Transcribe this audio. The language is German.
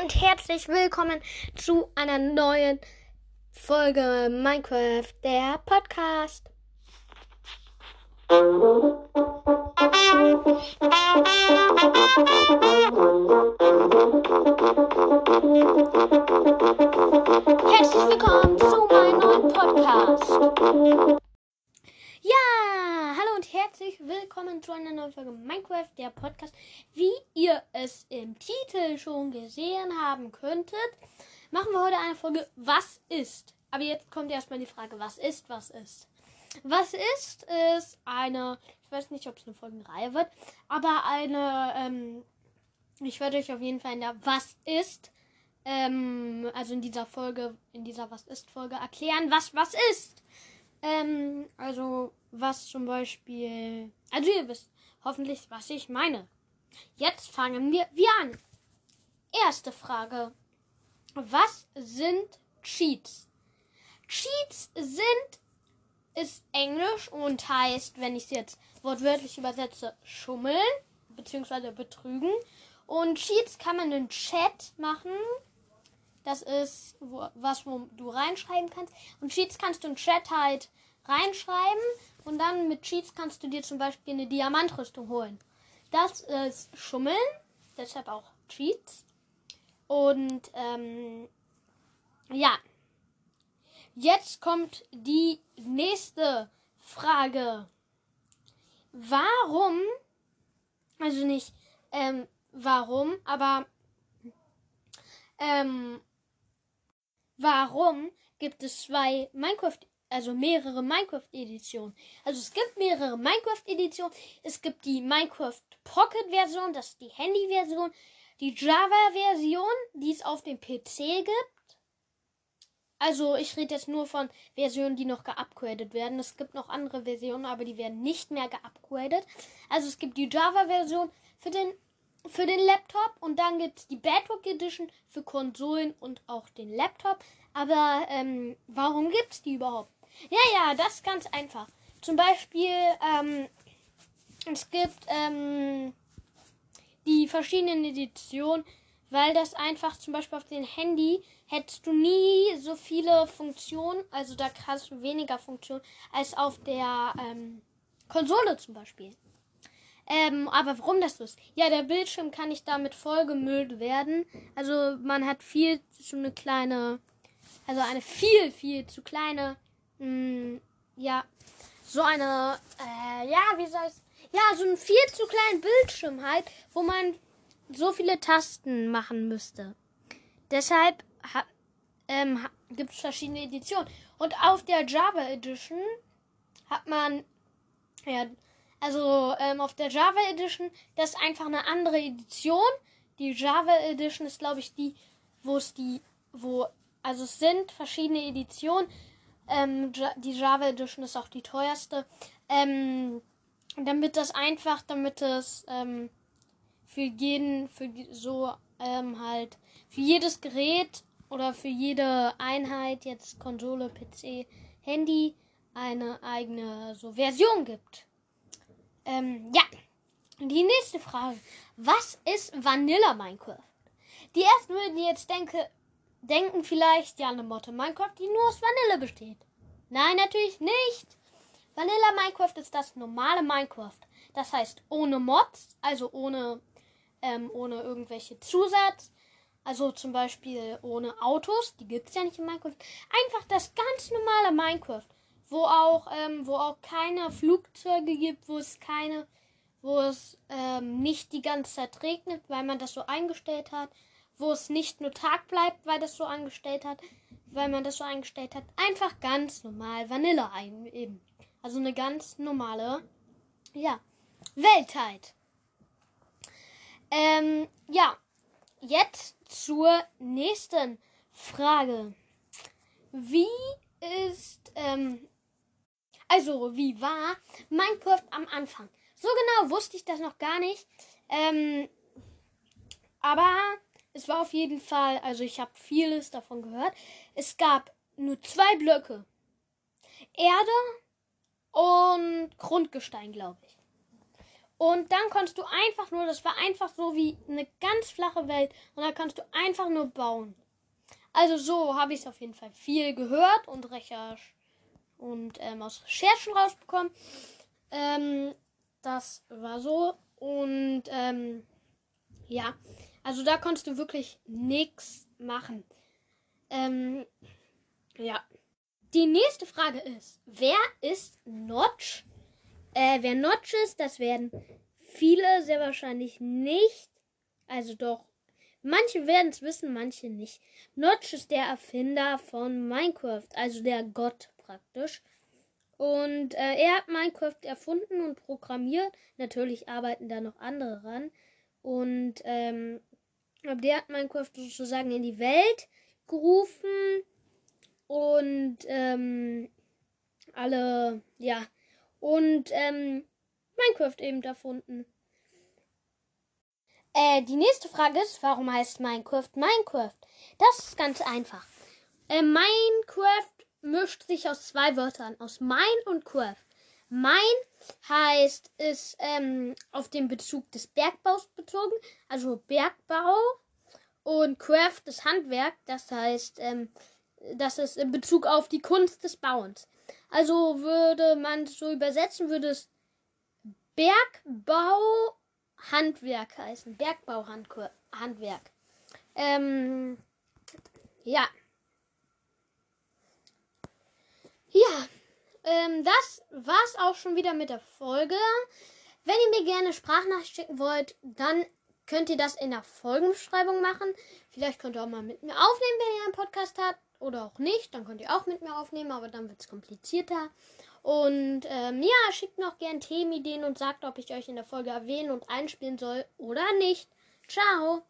und herzlich willkommen zu einer neuen Folge Minecraft, der Podcast. Willkommen zu einer neuen Folge Minecraft, der Podcast. Wie ihr es im Titel schon gesehen haben könntet, machen wir heute eine Folge Was ist? Aber jetzt kommt erstmal die Frage, was ist, was ist? Was ist, ist eine, ich weiß nicht, ob es eine Folgenreihe wird, aber eine, ähm, ich werde euch auf jeden Fall in der Was ist, ähm, also in dieser Folge, in dieser Was ist Folge erklären, was was ist. Ähm, also was zum Beispiel, also ihr wisst hoffentlich, was ich meine. Jetzt fangen wir, wir an. Erste Frage. Was sind Cheats? Cheats sind ist Englisch und heißt, wenn ich es jetzt wortwörtlich übersetze, schummeln bzw. betrügen. Und Cheats kann man in Chat machen. Das ist wo, was, wo du reinschreiben kannst. Und Cheats kannst du in Chat halt reinschreiben. Und dann mit Cheats kannst du dir zum Beispiel eine Diamantrüstung holen. Das ist Schummeln. Deshalb auch Cheats. Und ähm, ja. Jetzt kommt die nächste Frage. Warum, also nicht ähm, warum, aber ähm, warum gibt es zwei Minecraft, also mehrere Minecraft-Editionen? Also es gibt mehrere Minecraft-Editionen. Es gibt die Minecraft Pocket-Version, das ist die Handy-Version, die Java-Version, die es auf dem PC gibt. Also ich rede jetzt nur von Versionen, die noch geupgradet werden. Es gibt noch andere Versionen, aber die werden nicht mehr geupgradet. Also es gibt die Java-Version für den, für den Laptop und dann gibt es die Bedrock Edition für Konsolen und auch den Laptop. Aber ähm, warum gibt es die überhaupt? Ja, ja, das ist ganz einfach. Zum Beispiel, ähm, es gibt ähm, die verschiedenen Editionen, weil das einfach zum Beispiel auf dem Handy hättest du nie so viele Funktionen, also da hast du weniger Funktionen als auf der ähm, Konsole zum Beispiel. Ähm, aber warum das so ist? Ja, der Bildschirm kann nicht damit vollgemüllt werden. Also man hat viel zu eine kleine, also eine viel, viel zu kleine, mh, ja, so eine, äh, ja, wie soll ich ja, so einen viel zu kleinen Bildschirm halt, wo man so viele Tasten machen müsste. Deshalb ähm, gibt es verschiedene Editionen. Und auf der Java Edition hat man, ja, also ähm, auf der Java Edition, das ist einfach eine andere Edition. Die Java Edition ist, glaube ich, die, wo es die, wo, also es sind verschiedene Editionen. Ähm, die Java Edition ist auch die teuerste. Ähm, damit das einfach, damit es ähm, für jeden, für so ähm, halt, für jedes Gerät oder für jede Einheit, jetzt Konsole, PC, Handy, eine eigene so Version gibt. Ähm, ja. Die nächste Frage. Was ist Vanilla Minecraft? Die ersten würden jetzt denke, denken vielleicht, ja, eine Motte Minecraft, die nur aus Vanille besteht. Nein, natürlich nicht. Vanilla Minecraft ist das normale Minecraft. Das heißt ohne Mods, also ohne, ähm, ohne irgendwelche Zusatz. Also zum Beispiel ohne Autos, die gibt es ja nicht in Minecraft. Einfach das ganz normale Minecraft, wo auch, ähm, wo auch keine Flugzeuge gibt, wo es keine, wo es ähm, nicht die ganze Zeit regnet, weil man das so eingestellt hat, wo es nicht nur Tag bleibt, weil das so eingestellt hat, weil man das so eingestellt hat. Einfach ganz normal Vanille ein eben. Also eine ganz normale, ja, Weltheit. Ähm, ja, jetzt zur nächsten Frage. Wie ist, ähm, also wie war Minecraft am Anfang? So genau wusste ich das noch gar nicht. Ähm, aber es war auf jeden Fall, also ich habe vieles davon gehört. Es gab nur zwei Blöcke. Erde und Grundgestein, glaube ich. Und dann kannst du einfach nur, das war einfach so wie eine ganz flache Welt. Und da kannst du einfach nur bauen. Also so habe ich es auf jeden Fall viel gehört und Recherch und ähm, aus Recherchen rausbekommen. Ähm, das war so. Und ähm, ja, also da konntest du wirklich nichts machen. Ähm, ja. Die nächste Frage ist, wer ist Notch? Äh, wer Notch ist, das werden viele sehr wahrscheinlich nicht. Also doch, manche werden es wissen, manche nicht. Notch ist der Erfinder von Minecraft, also der Gott praktisch. Und äh, er hat Minecraft erfunden und programmiert. Natürlich arbeiten da noch andere ran. Und ähm, der hat Minecraft sozusagen in die Welt gerufen. Und ähm, alle, ja, und ähm, Minecraft eben erfunden. Äh, die nächste Frage ist, warum heißt Minecraft Minecraft? Das ist ganz einfach. Äh, Minecraft mischt sich aus zwei Wörtern, aus Mine und Craft. Mine heißt, ist ähm, auf den Bezug des Bergbaus bezogen, also Bergbau. Und Craft ist Handwerk, das heißt, ähm, das ist in Bezug auf die Kunst des Bauens. Also würde man so übersetzen, würde es Bergbauhandwerk heißen. Bergbauhandwerk. Ähm. Ja, ähm, das war's auch schon wieder mit der Folge. Wenn ihr mir gerne Sprachnachricht schicken wollt, dann könnt ihr das in der Folgenbeschreibung machen. Vielleicht könnt ihr auch mal mit mir aufnehmen, wenn ihr einen Podcast habt oder auch nicht. Dann könnt ihr auch mit mir aufnehmen, aber dann wird es komplizierter. Und ähm, ja, schickt noch gern Themenideen und sagt, ob ich euch in der Folge erwähnen und einspielen soll oder nicht. Ciao!